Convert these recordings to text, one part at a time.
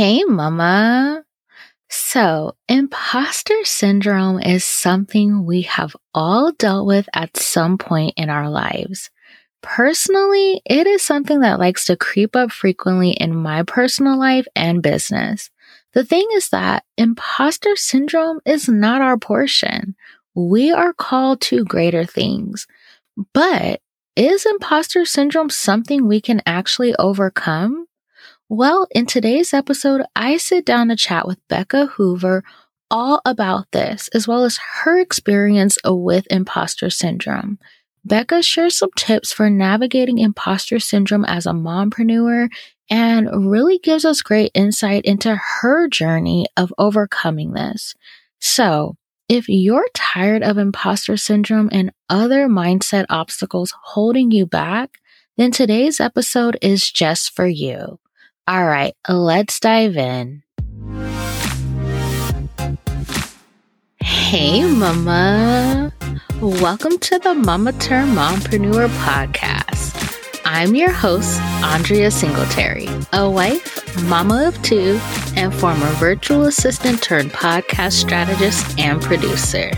Hey, Mama. So, imposter syndrome is something we have all dealt with at some point in our lives. Personally, it is something that likes to creep up frequently in my personal life and business. The thing is that imposter syndrome is not our portion. We are called to greater things. But is imposter syndrome something we can actually overcome? Well, in today's episode, I sit down to chat with Becca Hoover all about this, as well as her experience with imposter syndrome. Becca shares some tips for navigating imposter syndrome as a mompreneur and really gives us great insight into her journey of overcoming this. So, if you're tired of imposter syndrome and other mindset obstacles holding you back, then today's episode is just for you. All right, let's dive in. Hey, Mama. Welcome to the Mama Turned Mompreneur podcast. I'm your host, Andrea Singletary, a wife, mama of two, and former virtual assistant turned podcast strategist and producer.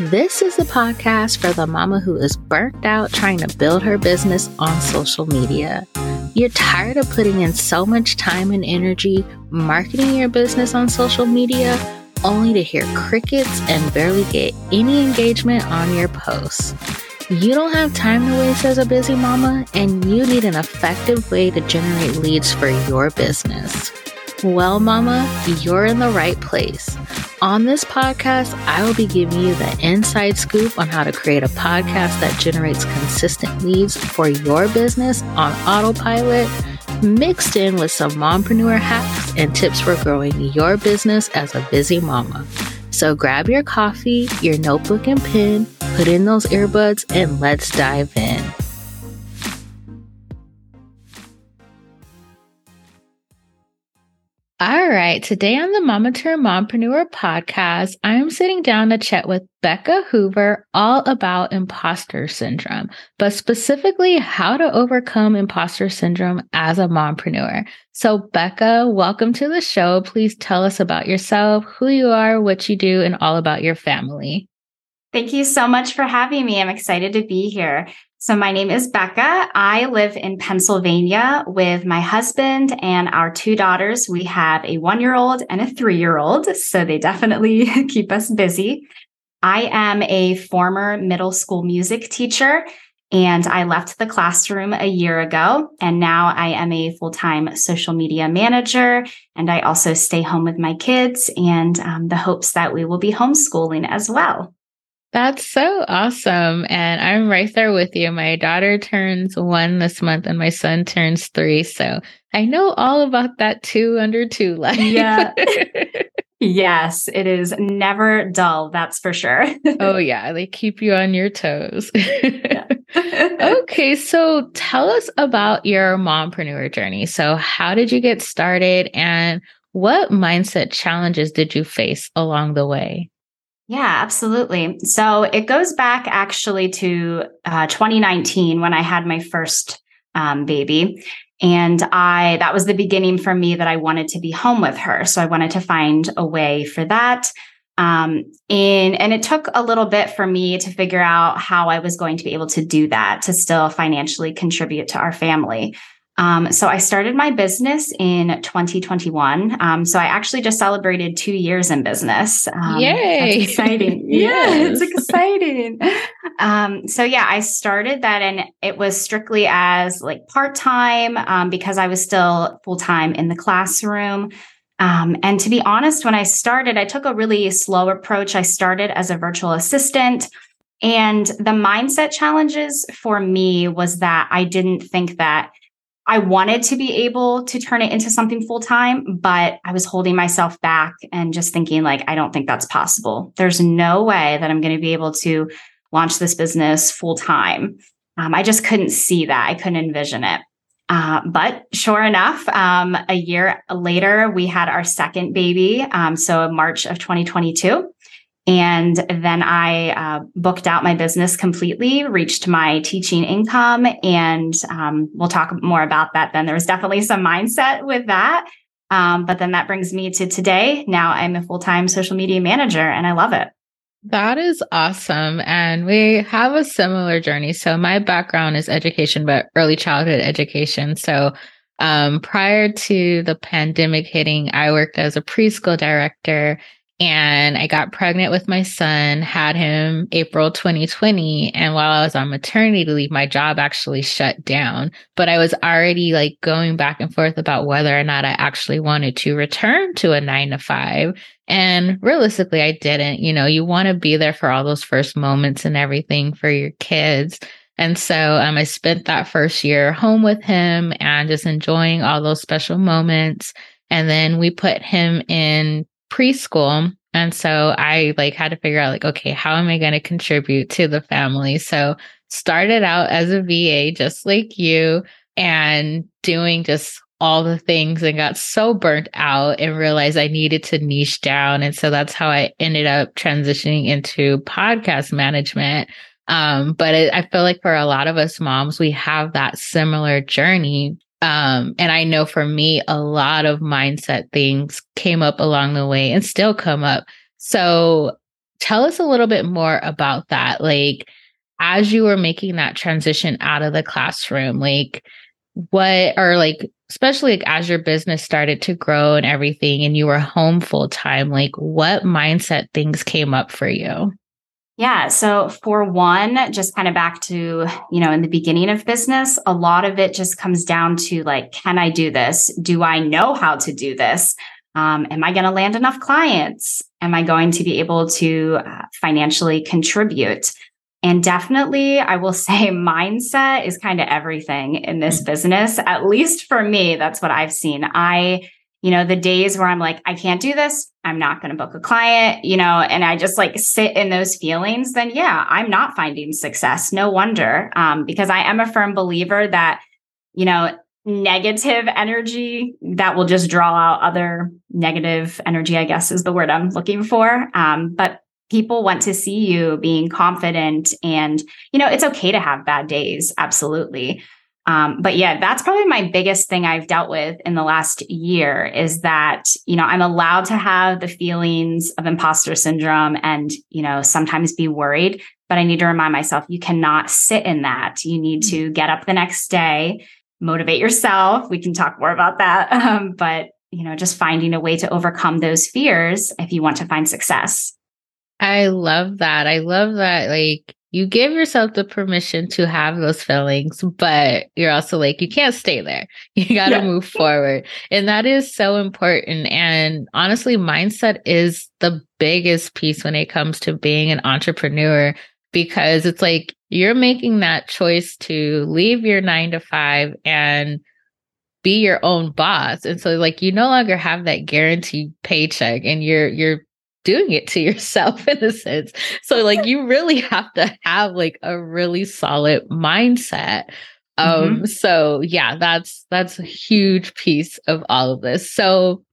This is the podcast for the mama who is burnt out trying to build her business on social media. You're tired of putting in so much time and energy marketing your business on social media only to hear crickets and barely get any engagement on your posts. You don't have time to waste as a busy mama, and you need an effective way to generate leads for your business. Well, Mama, you're in the right place. On this podcast, I will be giving you the inside scoop on how to create a podcast that generates consistent leads for your business on autopilot mixed in with some mompreneur hacks and tips for growing your business as a busy mama. So grab your coffee, your notebook and pen, put in those earbuds, and let's dive in. All right. Today on the Mama Turned Mompreneur podcast, I am sitting down to chat with Becca Hoover all about imposter syndrome, but specifically how to overcome imposter syndrome as a mompreneur. So, Becca, welcome to the show. Please tell us about yourself, who you are, what you do, and all about your family. Thank you so much for having me. I'm excited to be here. So, my name is Becca. I live in Pennsylvania with my husband and our two daughters. We have a one year old and a three year old. So, they definitely keep us busy. I am a former middle school music teacher and I left the classroom a year ago. And now I am a full time social media manager. And I also stay home with my kids and um, the hopes that we will be homeschooling as well. That's so awesome. And I'm right there with you. My daughter turns one this month and my son turns three. So I know all about that two under two life. Yeah. yes, it is never dull. That's for sure. oh, yeah. They keep you on your toes. okay. So tell us about your mompreneur journey. So, how did you get started and what mindset challenges did you face along the way? Yeah, absolutely. So it goes back actually to uh, 2019 when I had my first um, baby. And I, that was the beginning for me that I wanted to be home with her. So I wanted to find a way for that. Um, and, and it took a little bit for me to figure out how I was going to be able to do that to still financially contribute to our family. Um, so I started my business in 2021. Um, so I actually just celebrated two years in business. Um, Yay! That's exciting. yeah, it's exciting. Um, so yeah, I started that, and it was strictly as like part time um, because I was still full time in the classroom. Um, and to be honest, when I started, I took a really slow approach. I started as a virtual assistant. And the mindset challenges for me was that I didn't think that I wanted to be able to turn it into something full time, but I was holding myself back and just thinking, like, I don't think that's possible. There's no way that I'm going to be able to launch this business full time. Um, I just couldn't see that. I couldn't envision it. Uh, but sure enough, um, a year later, we had our second baby. Um, so March of 2022. And then I uh, booked out my business completely, reached my teaching income, and um, we'll talk more about that then. There was definitely some mindset with that. Um, but then that brings me to today. Now I'm a full time social media manager and I love it. That is awesome. And we have a similar journey. So, my background is education, but early childhood education. So, um, prior to the pandemic hitting, I worked as a preschool director and I got pregnant with my son, had him April 2020. And while I was on maternity leave, my job actually shut down. But I was already like going back and forth about whether or not I actually wanted to return to a nine to five. And realistically, I didn't. You know, you want to be there for all those first moments and everything for your kids. And so um, I spent that first year home with him and just enjoying all those special moments. And then we put him in preschool. And so I like had to figure out like, okay, how am I going to contribute to the family? So started out as a VA, just like you and doing just all the things and got so burnt out and realized I needed to niche down. And so that's how I ended up transitioning into podcast management. Um, but it, I feel like for a lot of us moms, we have that similar journey um, and I know for me, a lot of mindset things came up along the way and still come up. So tell us a little bit more about that. Like, as you were making that transition out of the classroom, like, what are like, especially like as your business started to grow and everything, and you were home full time, like, what mindset things came up for you? Yeah. So for one, just kind of back to, you know, in the beginning of business, a lot of it just comes down to like, can I do this? Do I know how to do this? Um, am I going to land enough clients? Am I going to be able to uh, financially contribute? And definitely, I will say mindset is kind of everything in this mm. business. At least for me, that's what I've seen. I you know, the days where I'm like, I can't do this, I'm not going to book a client, you know, and I just like sit in those feelings, then yeah, I'm not finding success. No wonder. Um, because I am a firm believer that, you know, negative energy that will just draw out other negative energy, I guess is the word I'm looking for. Um, but people want to see you being confident and, you know, it's okay to have bad days. Absolutely. Um, but yeah, that's probably my biggest thing I've dealt with in the last year is that, you know, I'm allowed to have the feelings of imposter syndrome and, you know, sometimes be worried, but I need to remind myself you cannot sit in that. You need to get up the next day, motivate yourself. We can talk more about that. Um, but, you know, just finding a way to overcome those fears if you want to find success. I love that. I love that. Like, you give yourself the permission to have those feelings, but you're also like, you can't stay there. You got to yeah. move forward. And that is so important. And honestly, mindset is the biggest piece when it comes to being an entrepreneur because it's like you're making that choice to leave your nine to five and be your own boss. And so like you no longer have that guaranteed paycheck and you're you're doing it to yourself in a sense. So like you really have to have like a really solid mindset. Um mm-hmm. so yeah, that's that's a huge piece of all of this. So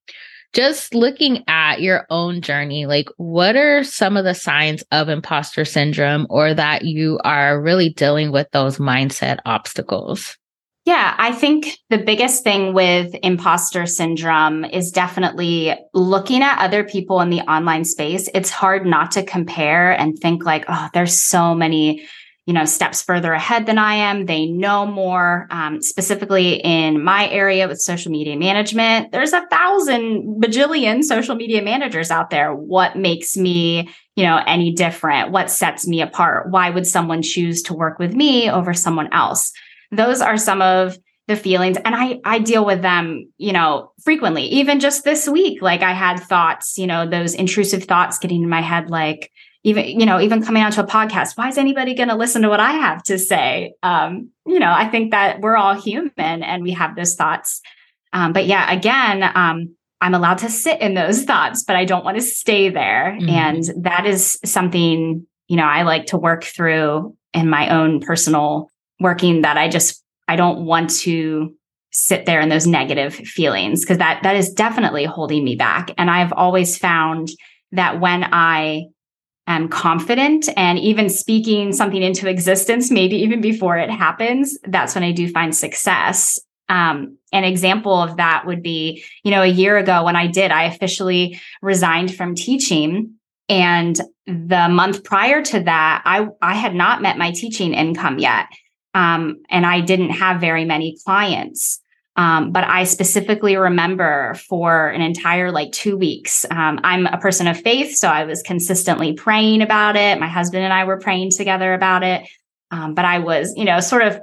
just looking at your own journey, like what are some of the signs of imposter syndrome or that you are really dealing with those mindset obstacles? Yeah, I think the biggest thing with imposter syndrome is definitely looking at other people in the online space. It's hard not to compare and think like, oh, there's so many, you know, steps further ahead than I am. They know more. Um, specifically in my area with social media management, there's a thousand bajillion social media managers out there. What makes me, you know, any different? What sets me apart? Why would someone choose to work with me over someone else? Those are some of the feelings and i i deal with them you know frequently. Even just this week like i had thoughts you know those intrusive thoughts getting in my head like even you know even coming onto a podcast why is anybody going to listen to what i have to say? Um you know i think that we're all human and we have those thoughts. Um but yeah again um i'm allowed to sit in those thoughts but i don't want to stay there. Mm-hmm. and that is something you know i like to work through in my own personal working that I just I don't want to sit there in those negative feelings because that that is definitely holding me back and I've always found that when I am confident and even speaking something into existence maybe even before it happens that's when I do find success Um, an example of that would be, you know, a year ago when I did, I officially resigned from teaching. And the month prior to that, I, I had not met my teaching income yet. Um, and I didn't have very many clients. Um, but I specifically remember for an entire like two weeks, um, I'm a person of faith. So I was consistently praying about it. My husband and I were praying together about it. Um, but I was, you know, sort of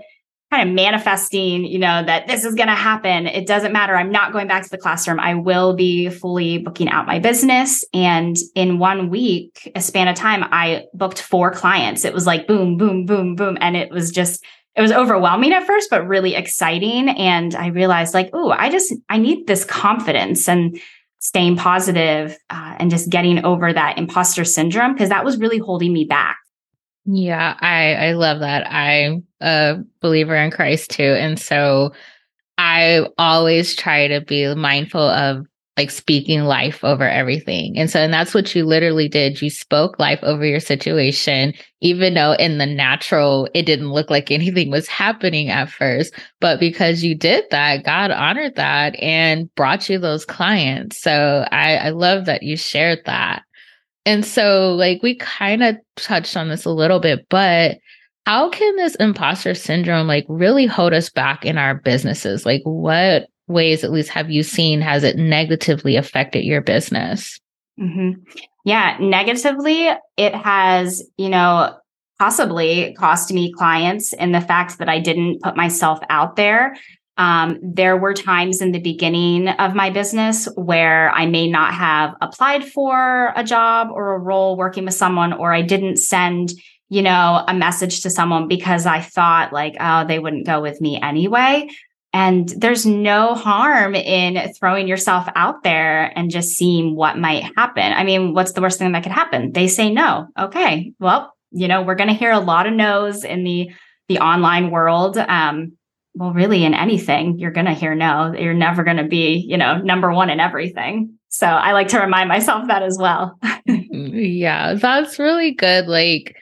kind of manifesting, you know, that this is going to happen. It doesn't matter. I'm not going back to the classroom. I will be fully booking out my business. And in one week, a span of time, I booked four clients. It was like boom, boom, boom, boom. And it was just, it was overwhelming at first, but really exciting. And I realized, like, oh, I just, I need this confidence and staying positive, uh, and just getting over that imposter syndrome because that was really holding me back. Yeah, I I love that. I'm a believer in Christ too, and so I always try to be mindful of like speaking life over everything. And so and that's what you literally did. You spoke life over your situation even though in the natural it didn't look like anything was happening at first, but because you did that, God honored that and brought you those clients. So I I love that you shared that. And so, like, we kind of touched on this a little bit, but how can this imposter syndrome like really hold us back in our businesses? Like, what ways, at least, have you seen has it negatively affected your business? Mm-hmm. Yeah, negatively, it has, you know, possibly cost me clients in the fact that I didn't put myself out there um, there were times in the beginning of my business where I may not have applied for a job or a role working with someone, or I didn't send, you know, a message to someone because I thought like, oh, they wouldn't go with me anyway. And there's no harm in throwing yourself out there and just seeing what might happen. I mean, what's the worst thing that could happen? They say no. Okay. Well, you know, we're going to hear a lot of no's in the the online world. Um, well, really in anything, you're going to hear no. You're never going to be, you know, number one in everything. So I like to remind myself that as well. yeah, that's really good. Like,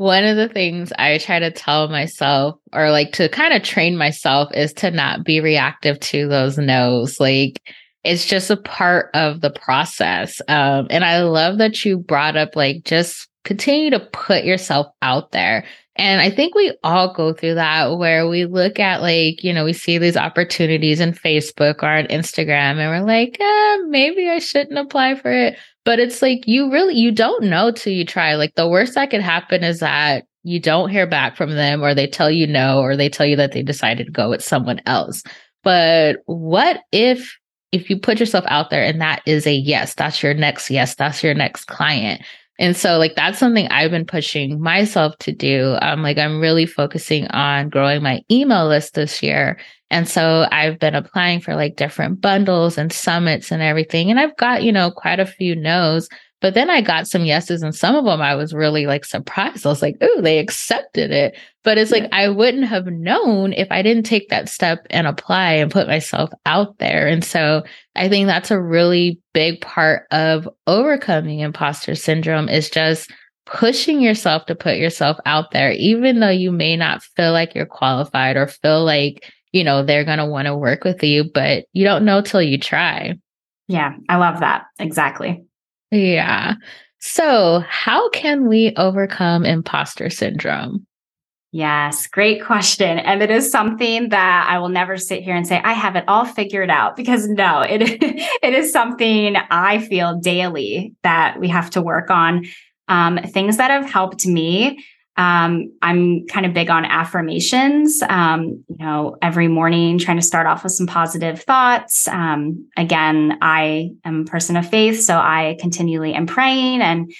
one of the things I try to tell myself or like to kind of train myself is to not be reactive to those no's. Like, it's just a part of the process. Um, and I love that you brought up like just continue to put yourself out there and I think we all go through that where we look at like, you know, we see these opportunities in Facebook or on Instagram and we're like, eh, maybe I shouldn't apply for it. But it's like you really you don't know till you try. Like the worst that could happen is that you don't hear back from them or they tell you no or they tell you that they decided to go with someone else. But what if if you put yourself out there and that is a yes, that's your next yes, that's your next client. And so like that's something I've been pushing myself to do. Um like I'm really focusing on growing my email list this year. And so I've been applying for like different bundles and summits and everything. And I've got, you know, quite a few no's, but then I got some yeses and some of them I was really like surprised. I was like, oh, they accepted it. But it's like I wouldn't have known if I didn't take that step and apply and put myself out there. And so I think that's a really big part of overcoming imposter syndrome is just pushing yourself to put yourself out there, even though you may not feel like you're qualified or feel like, you know, they're going to want to work with you, but you don't know till you try. Yeah, I love that. Exactly. Yeah. So, how can we overcome imposter syndrome? Yes, great question. And it is something that I will never sit here and say, I have it all figured out because no, it, it is something I feel daily that we have to work on. Um, things that have helped me um, I'm kind of big on affirmations. Um, you know, every morning trying to start off with some positive thoughts. Um, again, I am a person of faith, so I continually am praying, and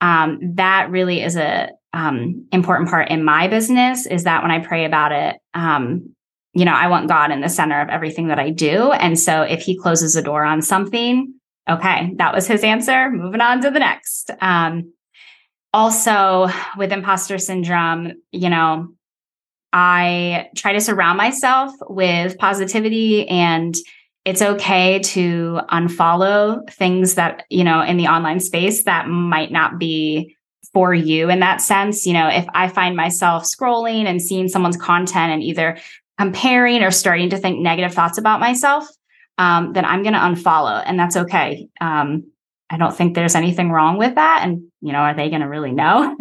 um, that really is a um, important part in my business. Is that when I pray about it, um, you know, I want God in the center of everything that I do, and so if He closes a door on something, okay, that was His answer. Moving on to the next. Also with imposter syndrome, you know, I try to surround myself with positivity and it's okay to unfollow things that, you know, in the online space that might not be for you in that sense. You know, if I find myself scrolling and seeing someone's content and either comparing or starting to think negative thoughts about myself, um, then I'm going to unfollow, and that's okay. Um, I don't think there's anything wrong with that. And, you know, are they going to really know?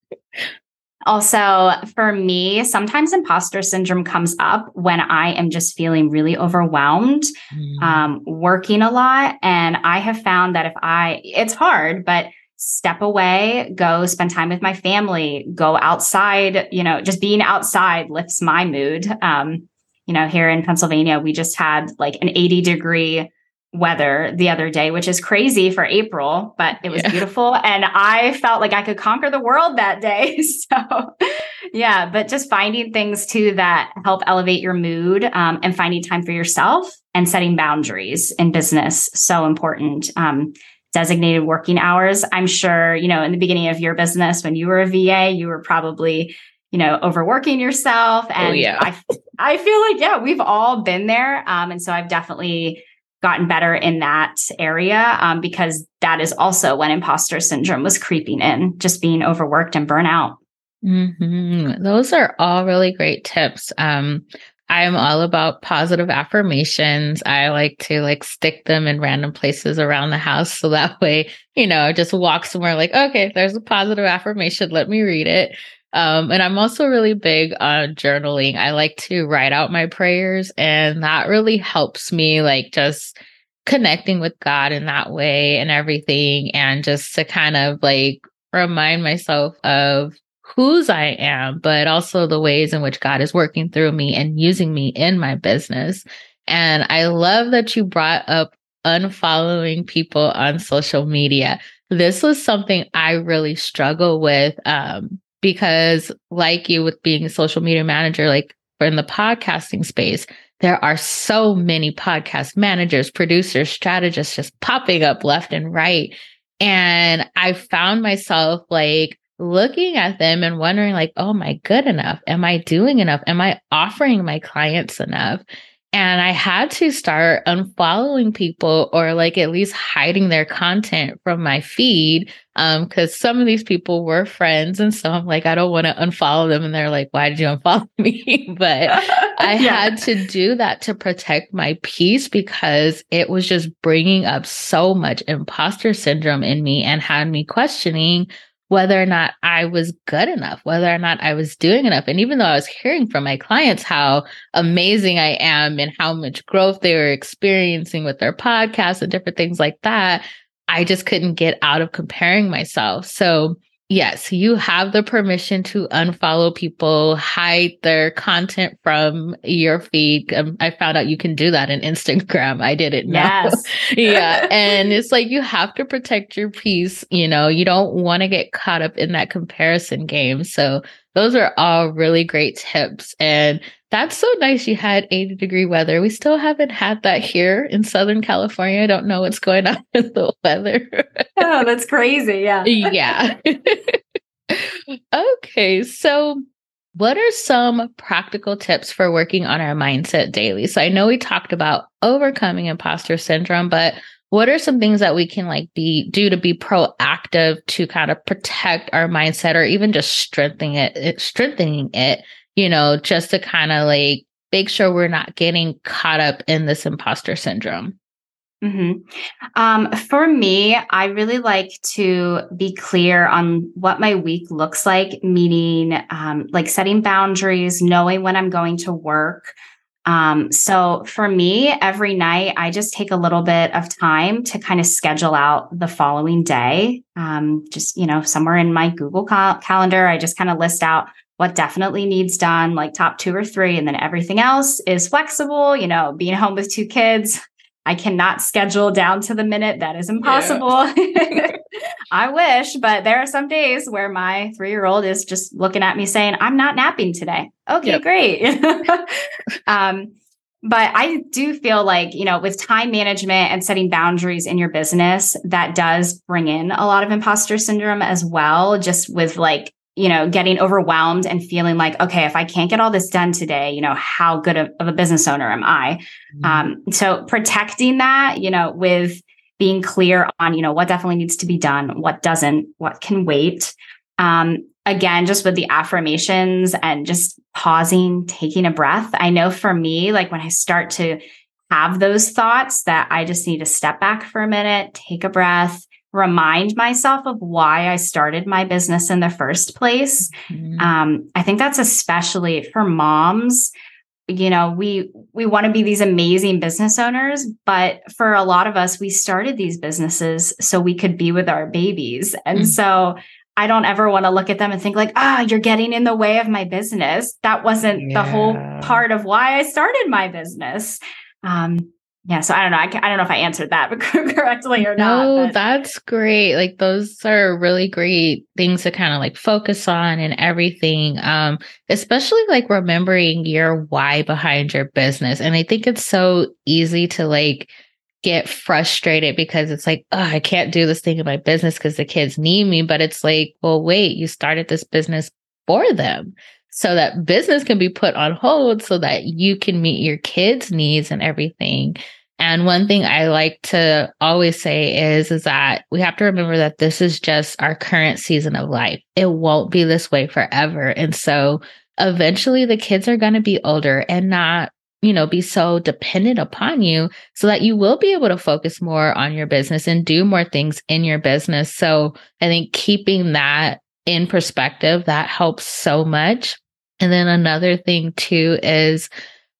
also, for me, sometimes imposter syndrome comes up when I am just feeling really overwhelmed, mm. um, working a lot. And I have found that if I, it's hard, but step away, go spend time with my family, go outside, you know, just being outside lifts my mood. Um, you know, here in Pennsylvania, we just had like an 80 degree weather the other day, which is crazy for April, but it was yeah. beautiful. And I felt like I could conquer the world that day. so, yeah, but just finding things too that help elevate your mood um, and finding time for yourself and setting boundaries in business. So important. Um, designated working hours. I'm sure, you know, in the beginning of your business, when you were a VA, you were probably you know, overworking yourself. Oh, and oh, yeah. I, I feel like, yeah, we've all been there. Um, and so I've definitely gotten better in that area um, because that is also when imposter syndrome was creeping in, just being overworked and burnout. Mm-hmm. Those are all really great tips. Um, I'm all about positive affirmations. I like to like stick them in random places around the house. So that way, you know, just walk somewhere like, okay, there's a positive affirmation. Let me read it. Um, and I'm also really big on journaling. I like to write out my prayers, and that really helps me, like, just connecting with God in that way and everything. And just to kind of like remind myself of whose I am, but also the ways in which God is working through me and using me in my business. And I love that you brought up unfollowing people on social media. This was something I really struggle with. Um, because like you with being a social media manager, like in the podcasting space, there are so many podcast managers, producers, strategists just popping up left and right. And I found myself like looking at them and wondering like, oh, am I good enough? Am I doing enough? Am I offering my clients enough? And I had to start unfollowing people or like at least hiding their content from my feed. Um, cause some of these people were friends. And so I'm like, I don't want to unfollow them. And they're like, why did you unfollow me? but I yeah. had to do that to protect my peace because it was just bringing up so much imposter syndrome in me and had me questioning whether or not I was good enough, whether or not I was doing enough. And even though I was hearing from my clients how amazing I am and how much growth they were experiencing with their podcasts and different things like that, I just couldn't get out of comparing myself. So Yes, you have the permission to unfollow people, hide their content from your feed. Um, I found out you can do that in Instagram. I didn't know. Yes. yeah. And it's like you have to protect your peace. You know, you don't want to get caught up in that comparison game. So those are all really great tips. And that's so nice you had 80 degree weather. We still haven't had that here in Southern California. I don't know what's going on with the weather. oh, that's crazy. Yeah. yeah. okay. So, what are some practical tips for working on our mindset daily? So, I know we talked about overcoming imposter syndrome, but what are some things that we can like be do to be proactive to kind of protect our mindset or even just strengthening it strengthening it you know, just to kind of like make sure we're not getting caught up in this imposter syndrome? Mm-hmm. Um, for me, I really like to be clear on what my week looks like, meaning um, like setting boundaries, knowing when I'm going to work. Um, so for me, every night, I just take a little bit of time to kind of schedule out the following day. Um, just, you know, somewhere in my Google cal- calendar, I just kind of list out what definitely needs done, like top two or three, and then everything else is flexible. You know, being home with two kids, I cannot schedule down to the minute. That is impossible. Yeah. I wish, but there are some days where my three year old is just looking at me saying, I'm not napping today. Okay, yep. great. um, but I do feel like, you know, with time management and setting boundaries in your business, that does bring in a lot of imposter syndrome as well, just with like you know, getting overwhelmed and feeling like, okay, if I can't get all this done today, you know, how good of, of a business owner am I? Mm-hmm. Um, so protecting that, you know, with being clear on, you know, what definitely needs to be done, what doesn't, what can wait. Um, again, just with the affirmations and just pausing, taking a breath. I know for me, like when I start to have those thoughts that I just need to step back for a minute, take a breath, remind myself of why I started my business in the first place. Mm-hmm. Um, I think that's especially for moms. You know, we we want to be these amazing business owners, but for a lot of us, we started these businesses so we could be with our babies. And mm-hmm. so I don't ever want to look at them and think like, ah, oh, you're getting in the way of my business. That wasn't yeah. the whole part of why I started my business. Um, yeah, so I don't know. I, I don't know if I answered that correctly or not. No, but. that's great. Like those are really great things to kind of like focus on and everything. Um, especially like remembering your why behind your business. And I think it's so easy to like get frustrated because it's like, oh, I can't do this thing in my business because the kids need me. But it's like, well, wait, you started this business for them so that business can be put on hold so that you can meet your kids' needs and everything. And one thing I like to always say is, is that we have to remember that this is just our current season of life. It won't be this way forever. And so eventually the kids are going to be older and not, you know, be so dependent upon you so that you will be able to focus more on your business and do more things in your business. So I think keeping that in perspective, that helps so much. And then another thing too is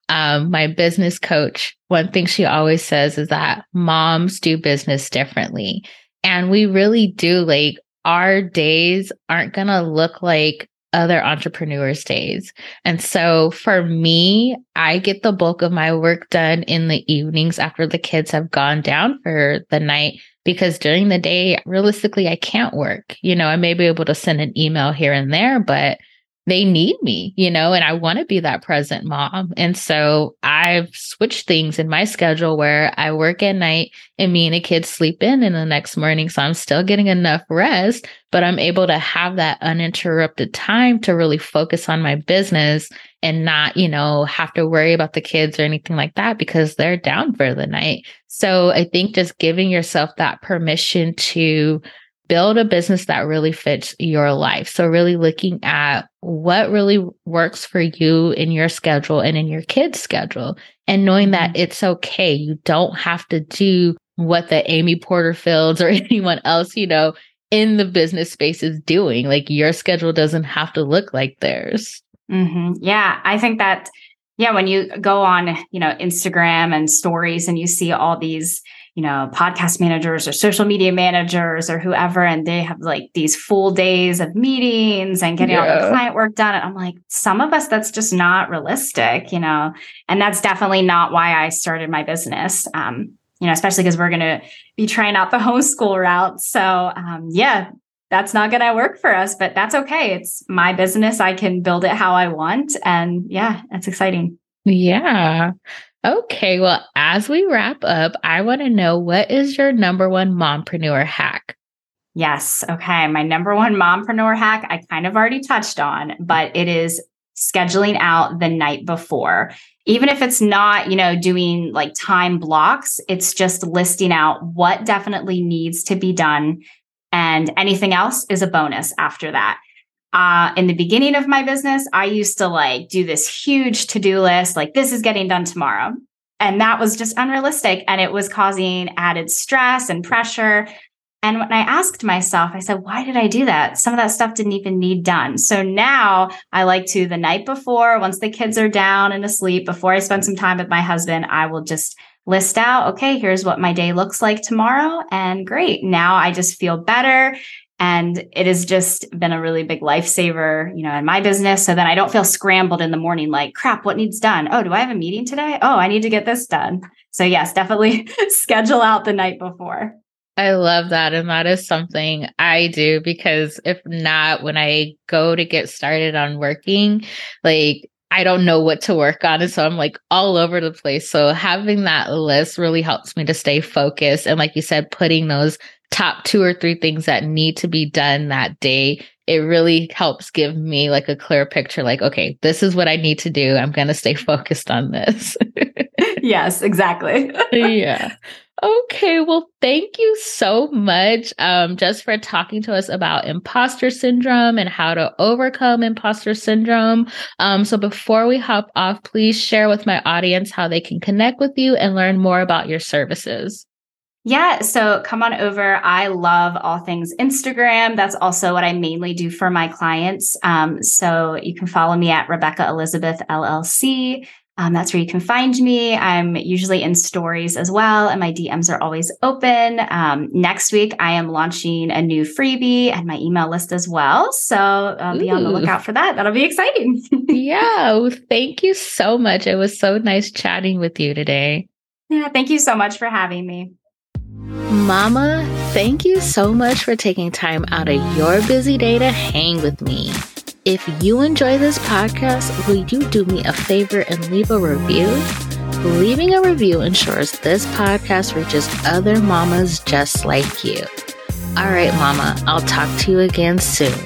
um, my business coach, one thing she always says is that moms do business differently. And we really do like our days aren't going to look like other entrepreneurs' days. And so for me, I get the bulk of my work done in the evenings after the kids have gone down for the night because during the day, realistically, I can't work. You know, I may be able to send an email here and there, but they need me, you know, and I want to be that present mom. And so I've switched things in my schedule where I work at night and me and the kids sleep in in the next morning. So I'm still getting enough rest, but I'm able to have that uninterrupted time to really focus on my business and not, you know, have to worry about the kids or anything like that because they're down for the night. So I think just giving yourself that permission to build a business that really fits your life. So, really looking at what really works for you in your schedule and in your kids' schedule, and knowing that mm-hmm. it's okay. You don't have to do what the Amy Porterfields or anyone else, you know, in the business space is doing. Like, your schedule doesn't have to look like theirs. Mm-hmm. Yeah, I think that, yeah, when you go on, you know, Instagram and stories and you see all these, you know, podcast managers or social media managers or whoever, and they have like these full days of meetings and getting yeah. all the client work done. And I'm like, some of us, that's just not realistic, you know, and that's definitely not why I started my business. Um, you know, especially because we're going to be trying out the homeschool route. So, um, yeah, that's not going to work for us, but that's okay. It's my business. I can build it how I want. And yeah, that's exciting. Yeah. Okay, well, as we wrap up, I want to know what is your number one mompreneur hack? Yes. Okay. My number one mompreneur hack, I kind of already touched on, but it is scheduling out the night before. Even if it's not, you know, doing like time blocks, it's just listing out what definitely needs to be done. And anything else is a bonus after that uh, in the beginning of my business, I used to like do this huge to do list, like this is getting done tomorrow. And that was just unrealistic. And it was causing added stress and pressure. And when I asked myself, I said, why did I do that? Some of that stuff didn't even need done. So now I like to the night before, once the kids are down and asleep, before I spend some time with my husband, I will just list out, okay, here's what my day looks like tomorrow. And great. Now I just feel better. And it has just been a really big lifesaver, you know, in my business. So then I don't feel scrambled in the morning, like, crap, what needs done? Oh, do I have a meeting today? Oh, I need to get this done. So, yes, definitely schedule out the night before. I love that. And that is something I do because if not, when I go to get started on working, like I don't know what to work on. And so I'm like all over the place. So having that list really helps me to stay focused. And like you said, putting those top two or three things that need to be done that day, it really helps give me like a clear picture like, okay, this is what I need to do. I'm going to stay focused on this. yes, exactly. yeah. Okay, well, thank you so much um, just for talking to us about imposter syndrome and how to overcome imposter syndrome. Um, so, before we hop off, please share with my audience how they can connect with you and learn more about your services. Yeah, so come on over. I love all things Instagram. That's also what I mainly do for my clients. Um, so you can follow me at Rebecca Elizabeth LLC. Um, that's where you can find me. I'm usually in stories as well, and my DMs are always open. Um, next week, I am launching a new freebie and my email list as well. So uh, be on the lookout for that. That'll be exciting. yeah. Thank you so much. It was so nice chatting with you today. Yeah. Thank you so much for having me. Mama, thank you so much for taking time out of your busy day to hang with me. If you enjoy this podcast, will you do me a favor and leave a review? Leaving a review ensures this podcast reaches other mamas just like you. All right, Mama, I'll talk to you again soon.